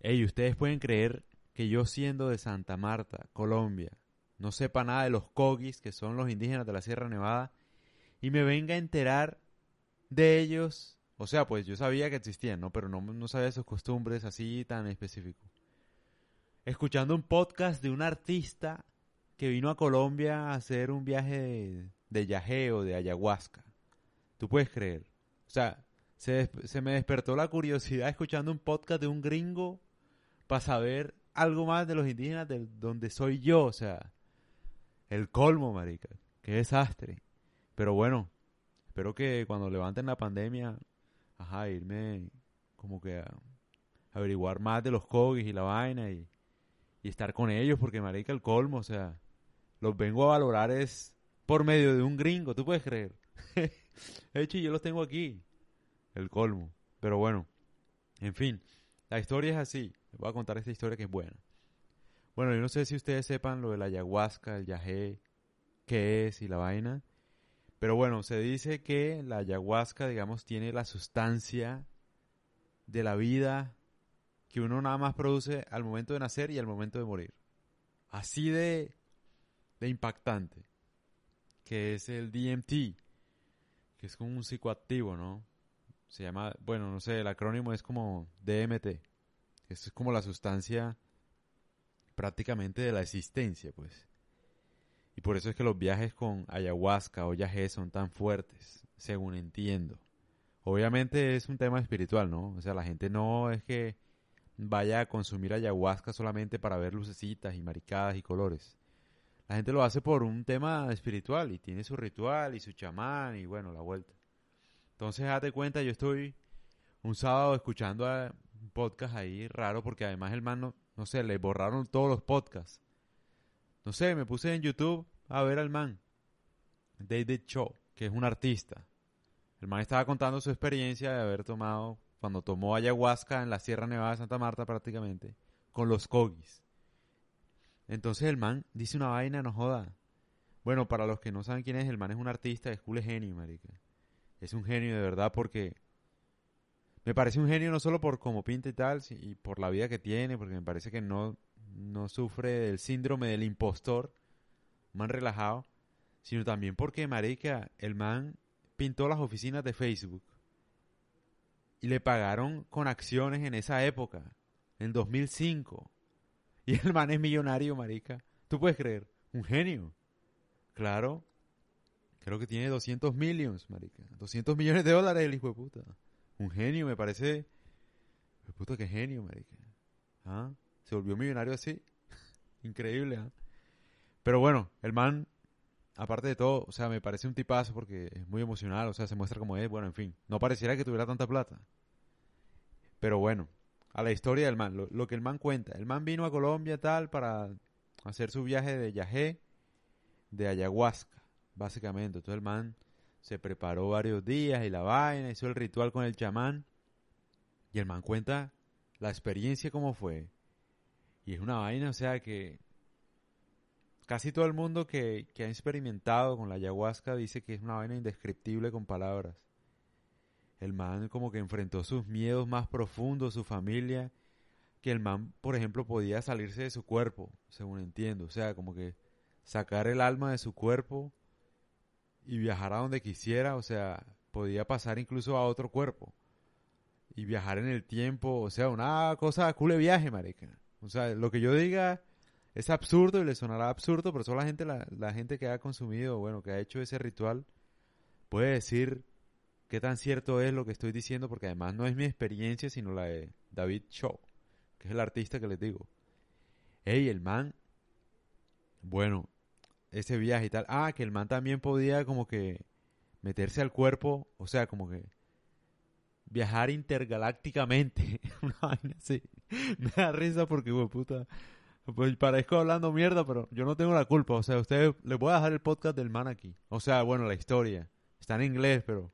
Ey, ustedes pueden creer que yo siendo de Santa Marta, Colombia, no sepa nada de los cogis, que son los indígenas de la Sierra Nevada, y me venga a enterar de ellos. O sea, pues yo sabía que existían, ¿no? Pero no, no sabía sus costumbres así tan específicos. Escuchando un podcast de un artista que vino a Colombia a hacer un viaje de, de yajeo, de ayahuasca. ¿Tú puedes creer? O sea, se, se me despertó la curiosidad escuchando un podcast de un gringo para saber algo más de los indígenas de donde soy yo, o sea, el colmo, marica, qué desastre. Pero bueno, espero que cuando levanten la pandemia, ajá, irme como que a averiguar más de los cogis y la vaina y, y estar con ellos, porque marica, el colmo, o sea, los vengo a valorar es por medio de un gringo, ¿tú puedes creer? de hecho, yo los tengo aquí, el colmo. Pero bueno, en fin, la historia es así. Les voy a contar esta historia que es buena. Bueno, yo no sé si ustedes sepan lo de la ayahuasca, el yagé, qué es y la vaina. Pero bueno, se dice que la ayahuasca, digamos, tiene la sustancia de la vida que uno nada más produce al momento de nacer y al momento de morir. Así de, de impactante. Que es el DMT, que es como un psicoactivo, ¿no? Se llama, bueno, no sé, el acrónimo es como DMT. Esto es como la sustancia prácticamente de la existencia, pues. Y por eso es que los viajes con ayahuasca o yagé son tan fuertes, según entiendo. Obviamente es un tema espiritual, ¿no? O sea, la gente no es que vaya a consumir ayahuasca solamente para ver lucecitas y maricadas y colores. La gente lo hace por un tema espiritual y tiene su ritual y su chamán y bueno, la vuelta. Entonces, date cuenta, yo estoy un sábado escuchando a un podcast ahí raro porque además el man, no, no sé, le borraron todos los podcasts. No sé, me puse en YouTube a ver al man, David Cho, que es un artista. El man estaba contando su experiencia de haber tomado, cuando tomó ayahuasca en la Sierra Nevada de Santa Marta prácticamente, con los cogis. Entonces el man dice una vaina, no joda. Bueno, para los que no saben quién es, el man es un artista, es cool genio, marica. Es un genio de verdad porque me parece un genio no solo por cómo pinta y tal, y por la vida que tiene, porque me parece que no, no sufre del síndrome del impostor, man relajado, sino también porque, marica, el man pintó las oficinas de Facebook y le pagaron con acciones en esa época, en 2005. Y el man es millonario, marica. ¿Tú puedes creer? Un genio. Claro. Creo que tiene 200 millones, marica. 200 millones de dólares el hijo de puta. Un genio, me parece. Puta, qué genio, marica. ¿Ah? Se volvió millonario así. Increíble, ¿ah? Pero bueno, el man, aparte de todo, o sea, me parece un tipazo porque es muy emocional, o sea, se muestra como es, bueno, en fin. No pareciera que tuviera tanta plata. Pero bueno, a la historia del man, lo, lo que el man cuenta. El man vino a Colombia tal para hacer su viaje de yajé, de ayahuasca, básicamente. Entonces el man se preparó varios días y la vaina, hizo el ritual con el chamán. Y el man cuenta la experiencia cómo fue. Y es una vaina, o sea que casi todo el mundo que, que ha experimentado con la ayahuasca dice que es una vaina indescriptible con palabras. El man como que enfrentó sus miedos más profundos, su familia, que el man, por ejemplo, podía salirse de su cuerpo, según entiendo. O sea, como que sacar el alma de su cuerpo y viajar a donde quisiera, o sea, podía pasar incluso a otro cuerpo. Y viajar en el tiempo, o sea, una cosa cool viaje, marica. O sea, lo que yo diga es absurdo y le sonará absurdo, pero solo la gente, la, la gente que ha consumido, bueno, que ha hecho ese ritual, puede decir qué tan cierto es lo que estoy diciendo, porque además no es mi experiencia, sino la de David Shaw, que es el artista que les digo. Ey, el man, bueno, ese viaje y tal. Ah, que el man también podía como que meterse al cuerpo, o sea, como que viajar intergalácticamente. Una así. Me da risa porque, güey, puta. Pues parezco hablando mierda, pero yo no tengo la culpa. O sea, ustedes les voy a dejar el podcast del man aquí. O sea, bueno, la historia. Está en inglés, pero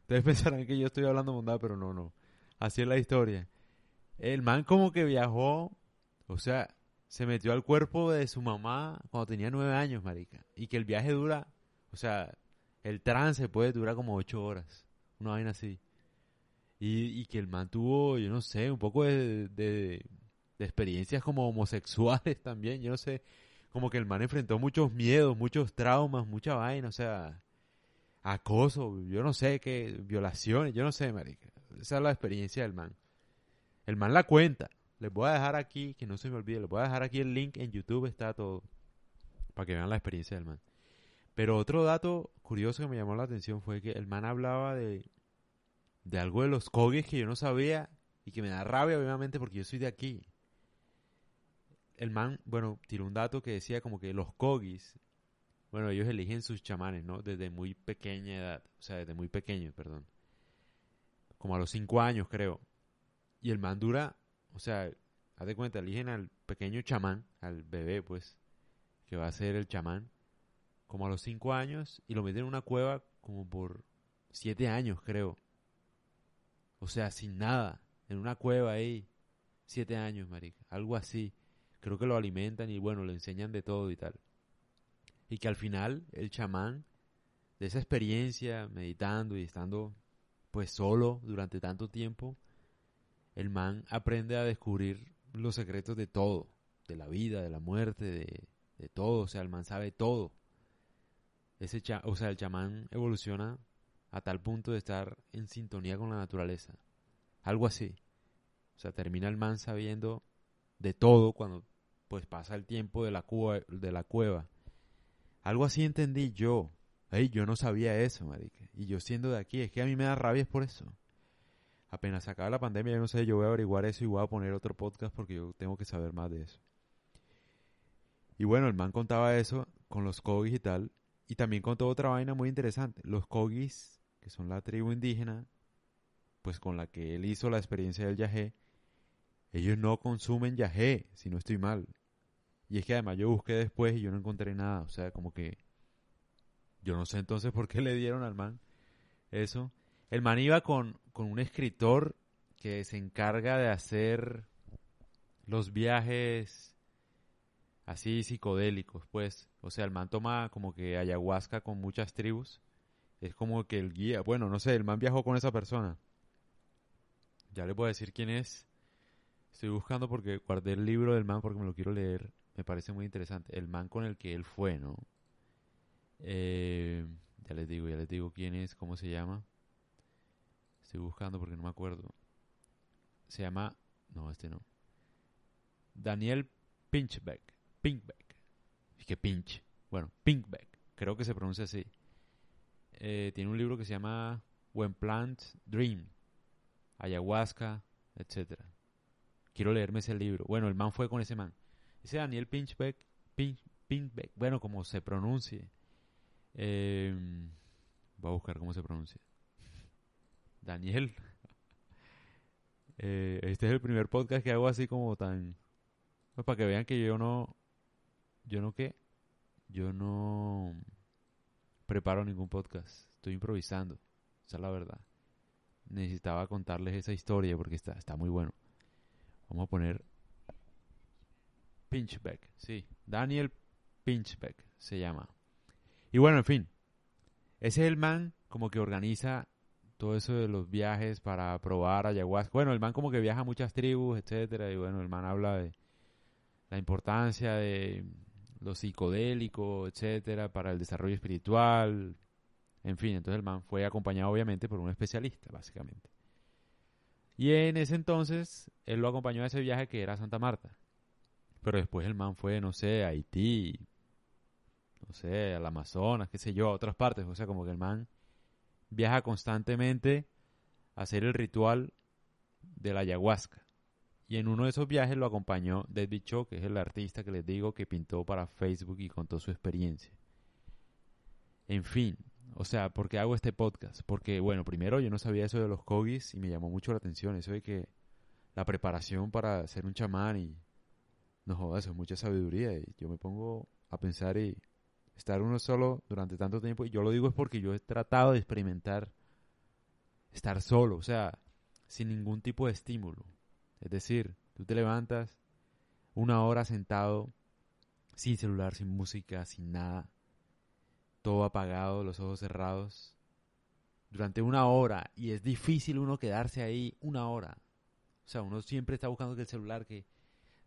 ustedes pensarán que yo estoy hablando bondad, pero no, no. Así es la historia. El man como que viajó, o sea, se metió al cuerpo de su mamá cuando tenía nueve años, marica. Y que el viaje dura, o sea, el trance puede durar como ocho horas. Una vaina así. Y, y que el man tuvo, yo no sé, un poco de, de, de experiencias como homosexuales también, yo no sé. Como que el man enfrentó muchos miedos, muchos traumas, mucha vaina, o sea, acoso, yo no sé qué, violaciones, yo no sé, marica. Esa es la experiencia del man. El man la cuenta. Les voy a dejar aquí, que no se me olvide, les voy a dejar aquí el link en YouTube, está todo. Para que vean la experiencia del man. Pero otro dato curioso que me llamó la atención fue que el man hablaba de, de algo de los Kogis que yo no sabía y que me da rabia, obviamente, porque yo soy de aquí. El man, bueno, tiró un dato que decía como que los Kogis, bueno, ellos eligen sus chamanes, ¿no? Desde muy pequeña edad, o sea, desde muy pequeños, perdón. Como a los cinco años, creo. Y el man dura, o sea, haz de cuenta, eligen al pequeño chamán, al bebé, pues, que va a ser el chamán, como a los cinco años, y lo meten en una cueva como por siete años, creo. O sea, sin nada, en una cueva ahí, siete años, marica, algo así. Creo que lo alimentan y bueno, le enseñan de todo y tal. Y que al final el chamán, de esa experiencia, meditando y estando pues solo durante tanto tiempo, el man aprende a descubrir los secretos de todo, de la vida, de la muerte, de, de todo, o sea, el man sabe todo. Ese cha o sea, el chamán evoluciona a tal punto de estar en sintonía con la naturaleza. Algo así. O sea, termina el man sabiendo de todo cuando pues pasa el tiempo de la, cueva, de la cueva. Algo así entendí yo. Ey, yo no sabía eso, marica. Y yo siendo de aquí, es que a mí me da rabia por eso. Apenas acaba la pandemia, yo no sé, yo voy a averiguar eso y voy a poner otro podcast porque yo tengo que saber más de eso. Y bueno, el man contaba eso con los Kogis y tal. Y también contó otra vaina muy interesante. Los Kogis, que son la tribu indígena, pues con la que él hizo la experiencia del yagé, ellos no consumen yagé, si no estoy mal. Y es que además yo busqué después y yo no encontré nada. O sea, como que yo no sé entonces por qué le dieron al man eso. El man iba con, con un escritor que se encarga de hacer los viajes así psicodélicos, pues. O sea, el man toma como que ayahuasca con muchas tribus. Es como que el guía, bueno, no sé, el man viajó con esa persona. Ya le a decir quién es. Estoy buscando porque guardé el libro del man porque me lo quiero leer. Me parece muy interesante. El man con el que él fue, ¿no? Eh, ya les digo, ya les digo quién es, cómo se llama. Estoy buscando porque no me acuerdo. Se llama... No, este no. Daniel Pinchbeck. Pinkbeck. Es que Pinch. Bueno, Pinkbeck. Creo que se pronuncia así. Eh, tiene un libro que se llama When Plants Dream. Ayahuasca, etcétera. Quiero leerme ese libro. Bueno, el man fue con ese man. Ese Daniel Pinchbeck. Pinch, Pinkbeck. Bueno, como se pronuncie. Eh, voy a buscar cómo se pronuncia. Daniel. Eh, este es el primer podcast que hago así como tan... Pues para que vean que yo no... Yo no qué. Yo no preparo ningún podcast. Estoy improvisando. Esa es la verdad. Necesitaba contarles esa historia porque está, está muy bueno. Vamos a poner Pinchbeck. Sí, Daniel Pinchbeck se llama. Y bueno, en fin. Ese es el man como que organiza todo eso de los viajes para probar ayahuasca. Bueno, el man como que viaja a muchas tribus, etcétera, y bueno, el man habla de la importancia de lo psicodélico, etcétera, para el desarrollo espiritual. En fin, entonces el man fue acompañado obviamente por un especialista, básicamente. Y en ese entonces, él lo acompañó a ese viaje que era Santa Marta. Pero después el man fue, no sé, a Haití, no sé, al Amazonas, qué sé yo, a otras partes. O sea, como que el man viaja constantemente a hacer el ritual de la ayahuasca. Y en uno de esos viajes lo acompañó David Cho, que es el artista que les digo que pintó para Facebook y contó su experiencia. En fin, O sea, ¿por qué hago este podcast? Porque, bueno, primero yo no sabía eso de los kogis y me llamó mucho la atención. Eso de que la preparación para ser un chamán y... No jodas, eso es mucha sabiduría. Y yo me pongo a pensar y estar uno solo durante tanto tiempo. Y yo lo digo es porque yo he tratado de experimentar estar solo, o sea, sin ningún tipo de estímulo. Es decir, tú te levantas una hora sentado, sin celular, sin música, sin nada, todo apagado, los ojos cerrados, durante una hora, y es difícil uno quedarse ahí una hora. O sea, uno siempre está buscando que el celular, que,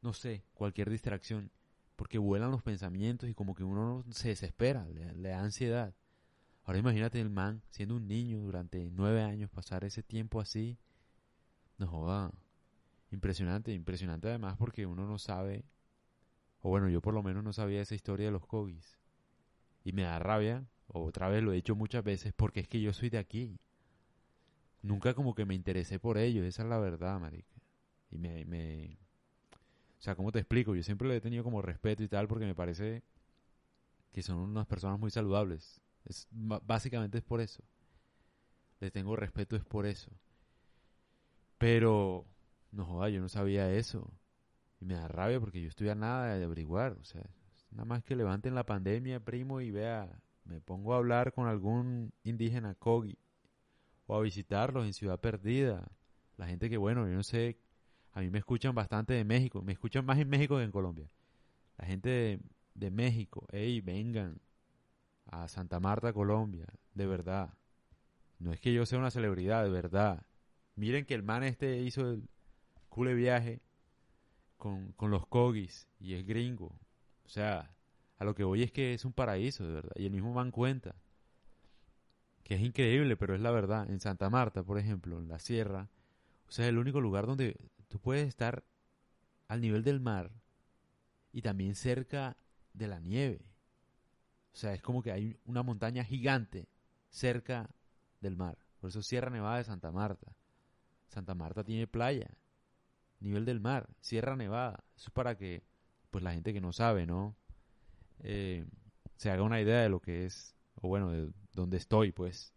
no sé, cualquier distracción, porque vuelan los pensamientos y como que uno se desespera, le, da ansiedad. Ahora imagínate el man siendo un niño durante nueve años, pasar ese tiempo así. No joda. Impresionante, impresionante además porque uno no sabe, o bueno, yo por lo menos no sabía esa historia de los Kogis. Y me da rabia, otra vez lo he dicho muchas veces, porque es que yo soy de aquí. Nunca como que me interesé por ellos, esa es la verdad, marica. Y me, me... O sea, ¿cómo te explico? Yo siempre le he tenido como respeto y tal porque me parece que son unas personas muy saludables. Es, básicamente es por eso. Le tengo respeto es por eso. Pero, no joda, yo no sabía eso. Y me da rabia porque yo estoy a nada de averiguar. O sea, nada más que levanten la pandemia, primo, y vea, me pongo a hablar con algún indígena Kogi. O a visitarlos en Ciudad Perdida. La gente que, bueno, yo no sé, a mí me escuchan bastante de México. Me escuchan más en México que en Colombia. La gente de, de México, hey, vengan a Santa Marta, Colombia, de verdad. No es que yo sea una celebridad, de verdad. Miren que el man este hizo el cule viaje con, con los Kogis y es gringo. O sea, a lo que voy es que es un paraíso, de verdad. Y el mismo man cuenta que es increíble, pero es la verdad. En Santa Marta, por ejemplo, en la sierra, o sea, es el único lugar donde tú puedes estar al nivel del mar y también cerca de la nieve. O sea, es como que hay una montaña gigante cerca del mar. Por eso Sierra Nevada de Santa Marta. Santa Marta tiene playa, nivel del mar, Sierra Nevada. Eso es para que, pues la gente que no sabe, ¿no? Eh, se haga una idea de lo que es, o bueno, de dónde estoy, pues.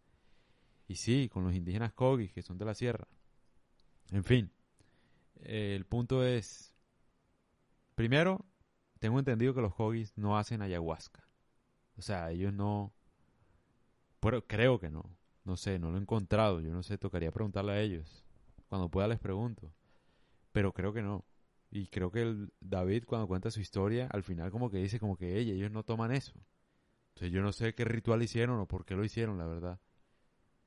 Y sí, con los indígenas Kogis, que son de la sierra. En fin, el punto es, primero, tengo entendido que los Kogis no hacen ayahuasca. O sea, ellos no... Pero creo que no. No sé, no lo he encontrado. Yo no sé, tocaría preguntarle a ellos. Cuando pueda les pregunto. Pero creo que no. Y creo que el David cuando cuenta su historia, al final como que dice como que ellos no toman eso. Entonces yo no sé qué ritual hicieron o por qué lo hicieron, la verdad.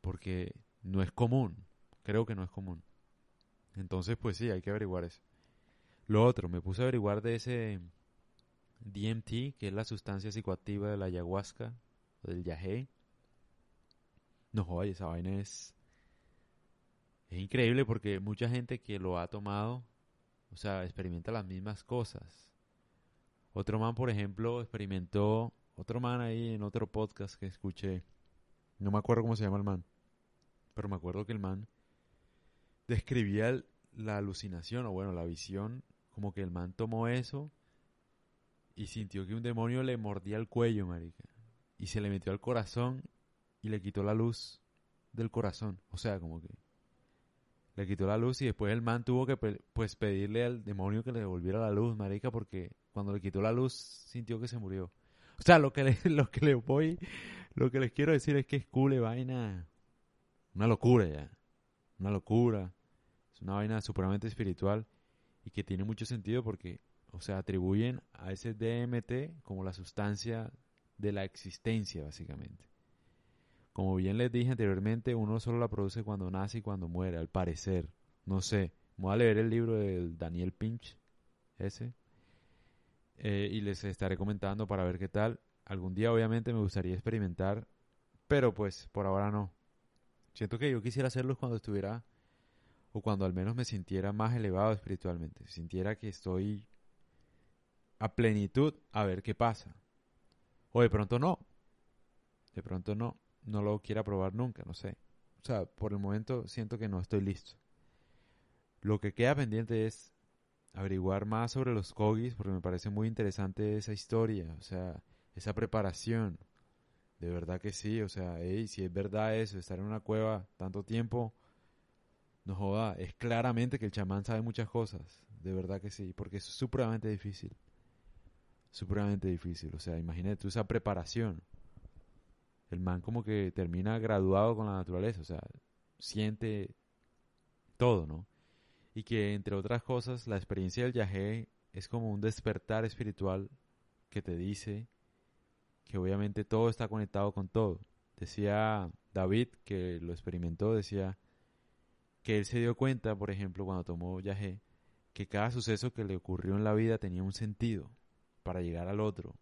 Porque no es común. Creo que no es común. Entonces, pues sí, hay que averiguar eso. Lo otro, me puse a averiguar de ese DMT, que es la sustancia psicoactiva de la ayahuasca o del yagé. No joder, esa vaina es. Es increíble porque mucha gente que lo ha tomado, o sea, experimenta las mismas cosas. Otro man, por ejemplo, experimentó. Otro man ahí en otro podcast que escuché. No me acuerdo cómo se llama el man. Pero me acuerdo que el man describía la alucinación, o bueno, la visión. Como que el man tomó eso y sintió que un demonio le mordía el cuello, marica. Y se le metió al corazón y le quitó la luz del corazón. O sea, como que le quitó la luz y después el man tuvo que pues pedirle al demonio que le devolviera la luz, marica, porque cuando le quitó la luz sintió que se murió. O sea, lo que le, lo que le voy, lo que les quiero decir es que es cool vaina, una locura ya, una locura, es una vaina supremamente espiritual y que tiene mucho sentido porque o sea, atribuyen a ese DMT como la sustancia de la existencia, básicamente. Como bien les dije anteriormente, uno solo la produce cuando nace y cuando muere, al parecer. No sé. Voy a leer el libro de Daniel Pinch, ese, eh, y les estaré comentando para ver qué tal. Algún día, obviamente, me gustaría experimentar, pero pues por ahora no. Siento que yo quisiera hacerlo cuando estuviera, o cuando al menos me sintiera más elevado espiritualmente. Sintiera que estoy a plenitud a ver qué pasa. O de pronto no. De pronto no. No lo quiera probar nunca, no sé. O sea, por el momento siento que no estoy listo. Lo que queda pendiente es averiguar más sobre los Kogis, porque me parece muy interesante esa historia, o sea, esa preparación. De verdad que sí, o sea, hey, si es verdad eso, estar en una cueva tanto tiempo, no joda, es claramente que el chamán sabe muchas cosas, de verdad que sí, porque es supremamente difícil, supremamente difícil, o sea, imagínate tú esa preparación, el man como que termina graduado con la naturaleza, o sea, siente todo, ¿no? Y que entre otras cosas, la experiencia del viaje es como un despertar espiritual que te dice que obviamente todo está conectado con todo. Decía David, que lo experimentó, decía que él se dio cuenta, por ejemplo, cuando tomó yagé, que cada suceso que le ocurrió en la vida tenía un sentido para llegar al otro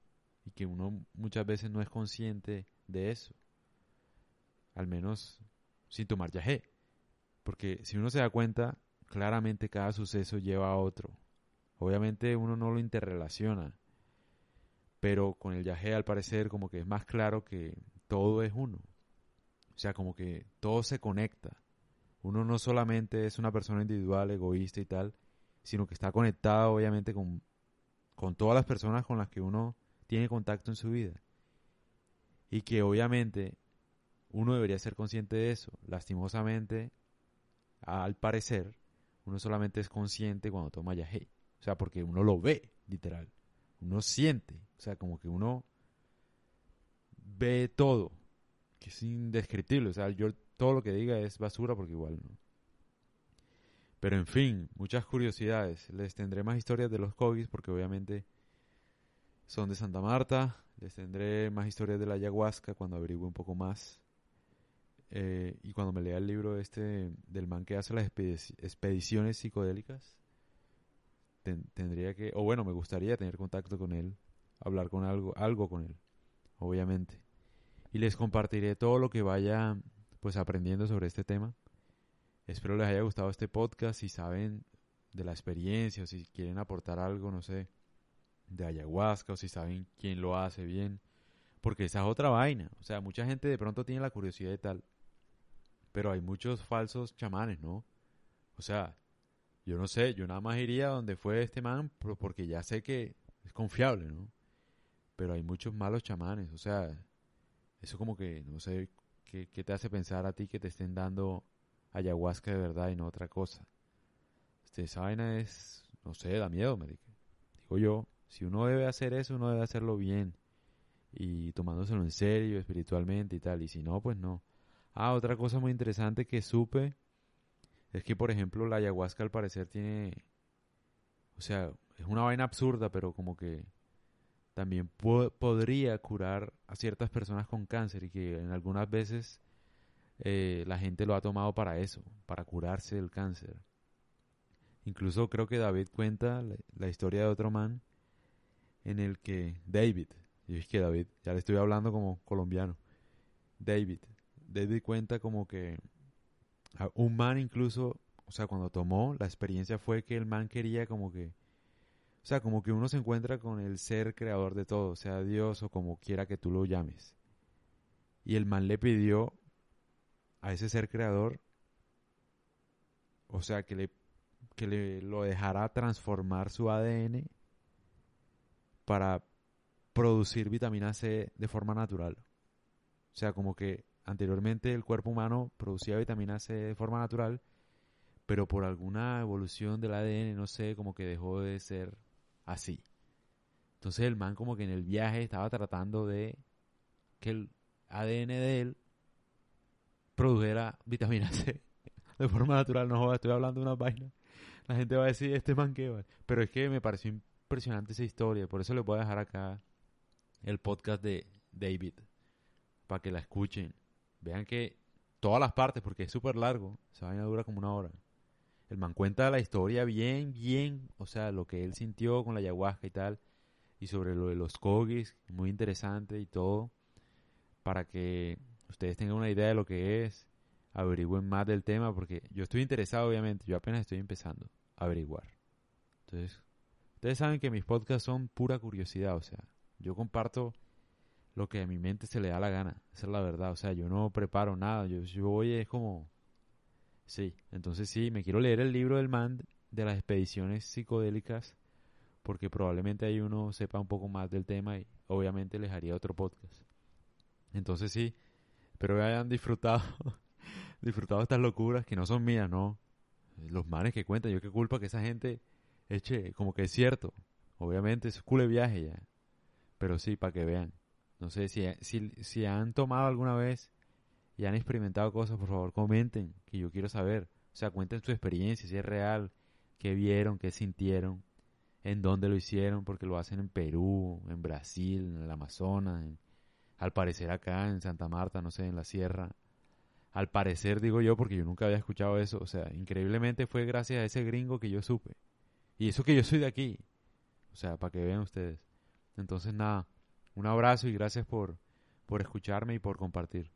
y que uno muchas veces no es consciente de eso. Al menos sin tomar yagé. Porque si uno se da cuenta, claramente cada suceso lleva a otro. Obviamente uno no lo interrelaciona, pero con el viaje al parecer como que es más claro que todo es uno. O sea, como que todo se conecta. Uno no solamente es una persona individual, egoísta y tal, sino que está conectado obviamente con, con todas las personas con las que uno tiene contacto en su vida. Y que obviamente uno debería ser consciente de eso. Lastimosamente, al parecer, uno solamente es consciente cuando toma yagé. O sea, porque uno lo ve, literal uno siente, o sea, como que uno ve todo, que es indescriptible, o sea, yo todo lo que diga es basura porque igual no. Pero en fin, muchas curiosidades. Les tendré más historias de los Kogis porque obviamente son de Santa Marta. Les tendré más historias de la ayahuasca cuando averigüe un poco más. Eh, y cuando me lea el libro este del man que hace las expediciones psicodélicas tendría que, o bueno, me gustaría tener contacto con él, hablar con algo, algo con él, obviamente. Y les compartiré todo lo que vaya pues aprendiendo sobre este tema. Espero les haya gustado este podcast, si saben de la experiencia o si quieren aportar algo, no sé, de ayahuasca o si saben quién lo hace bien, porque esa es otra vaina, o sea, mucha gente de pronto tiene la curiosidad de tal, pero hay muchos falsos chamanes, ¿no? O sea, yo no sé, yo nada más iría donde fue este man porque ya sé que es confiable, ¿no? Pero hay muchos malos chamanes, o sea, eso como que, no sé, ¿qué, te hace pensar a ti que te estén dando ayahuasca de verdad y no otra cosa? Este, esa vaina es, no sé, da miedo, me digo yo, si uno debe hacer eso, uno debe hacerlo bien y tomándoselo en serio, espiritualmente y tal, y si no, pues no. Ah, otra cosa muy interesante que supe es que, por ejemplo, la ayahuasca al parecer tiene... O sea, es una vaina absurda, pero como que también podría curar a ciertas personas con cáncer y que en algunas veces eh, la gente lo ha tomado para eso, para curarse del cáncer. Incluso creo que David cuenta la, historia de otro man en el que David, y es que David, ya le estoy hablando como colombiano, David, David cuenta como que un man incluso, o sea, cuando tomó, la experiencia fue que el man quería como que, o sea, como que uno se encuentra con el ser creador de todo, sea Dios o como quiera que tú lo llames. Y el man le pidió a ese ser creador, o sea, que le, que le lo dejara transformar su ADN para producir vitamina C de forma natural. O sea, como que anteriormente el cuerpo humano producía vitamina C de forma natural, pero por alguna evolución del ADN, no sé, como que dejó de ser así. Entonces el man como que en el viaje estaba tratando de que el ADN de él produjera vitamina C de forma natural. No jodas, estoy hablando de una vaina. La gente va a decir, este man qué va. Pero es que me pareció impresionante esa historia. Por eso le voy a dejar acá el podcast de David. Para que la escuchen. Vean que todas las partes, porque es súper largo, esa vaina dura como una hora. El man cuenta la historia bien, bien, o sea, lo que él sintió con la ayahuasca y tal, y sobre lo de los kogis, muy interesante y todo, para que ustedes tengan una idea de lo que es, averigüen más del tema, porque yo estoy interesado, obviamente, yo apenas estoy empezando a averiguar. Entonces, ustedes saben que mis podcasts son pura curiosidad, o sea, yo comparto lo que a mi mente se le da la gana. Esa es la verdad. O sea, yo no preparo nada. Yo, yo voy es como... Sí, entonces sí, me quiero leer el libro del man de las expediciones psicodélicas porque probablemente ahí uno sepa un poco más del tema y obviamente les haría otro podcast. Entonces sí, espero que hayan disfrutado, disfrutado estas locuras que no son mías, ¿no? Los manes que cuentan, yo qué culpa que esa gente eche, como que es cierto. Obviamente es cule viaje ya. Pero sí, para que vean. No sé si, si, si han tomado alguna vez y han experimentado cosas, por favor comenten, que yo quiero saber. O sea, cuenten su experiencia, si es real, qué vieron, qué sintieron, en dónde lo hicieron, porque lo hacen en Perú, en Brasil, en el Amazonas, al parecer acá en Santa Marta, no sé, en la sierra. Al parecer digo yo, porque yo nunca había escuchado eso. O sea, increíblemente fue gracias a ese gringo que yo supe. Y eso que yo soy de aquí. O sea, para que vean ustedes. Entonces, nada, un abrazo y gracias por, por escucharme y por compartir.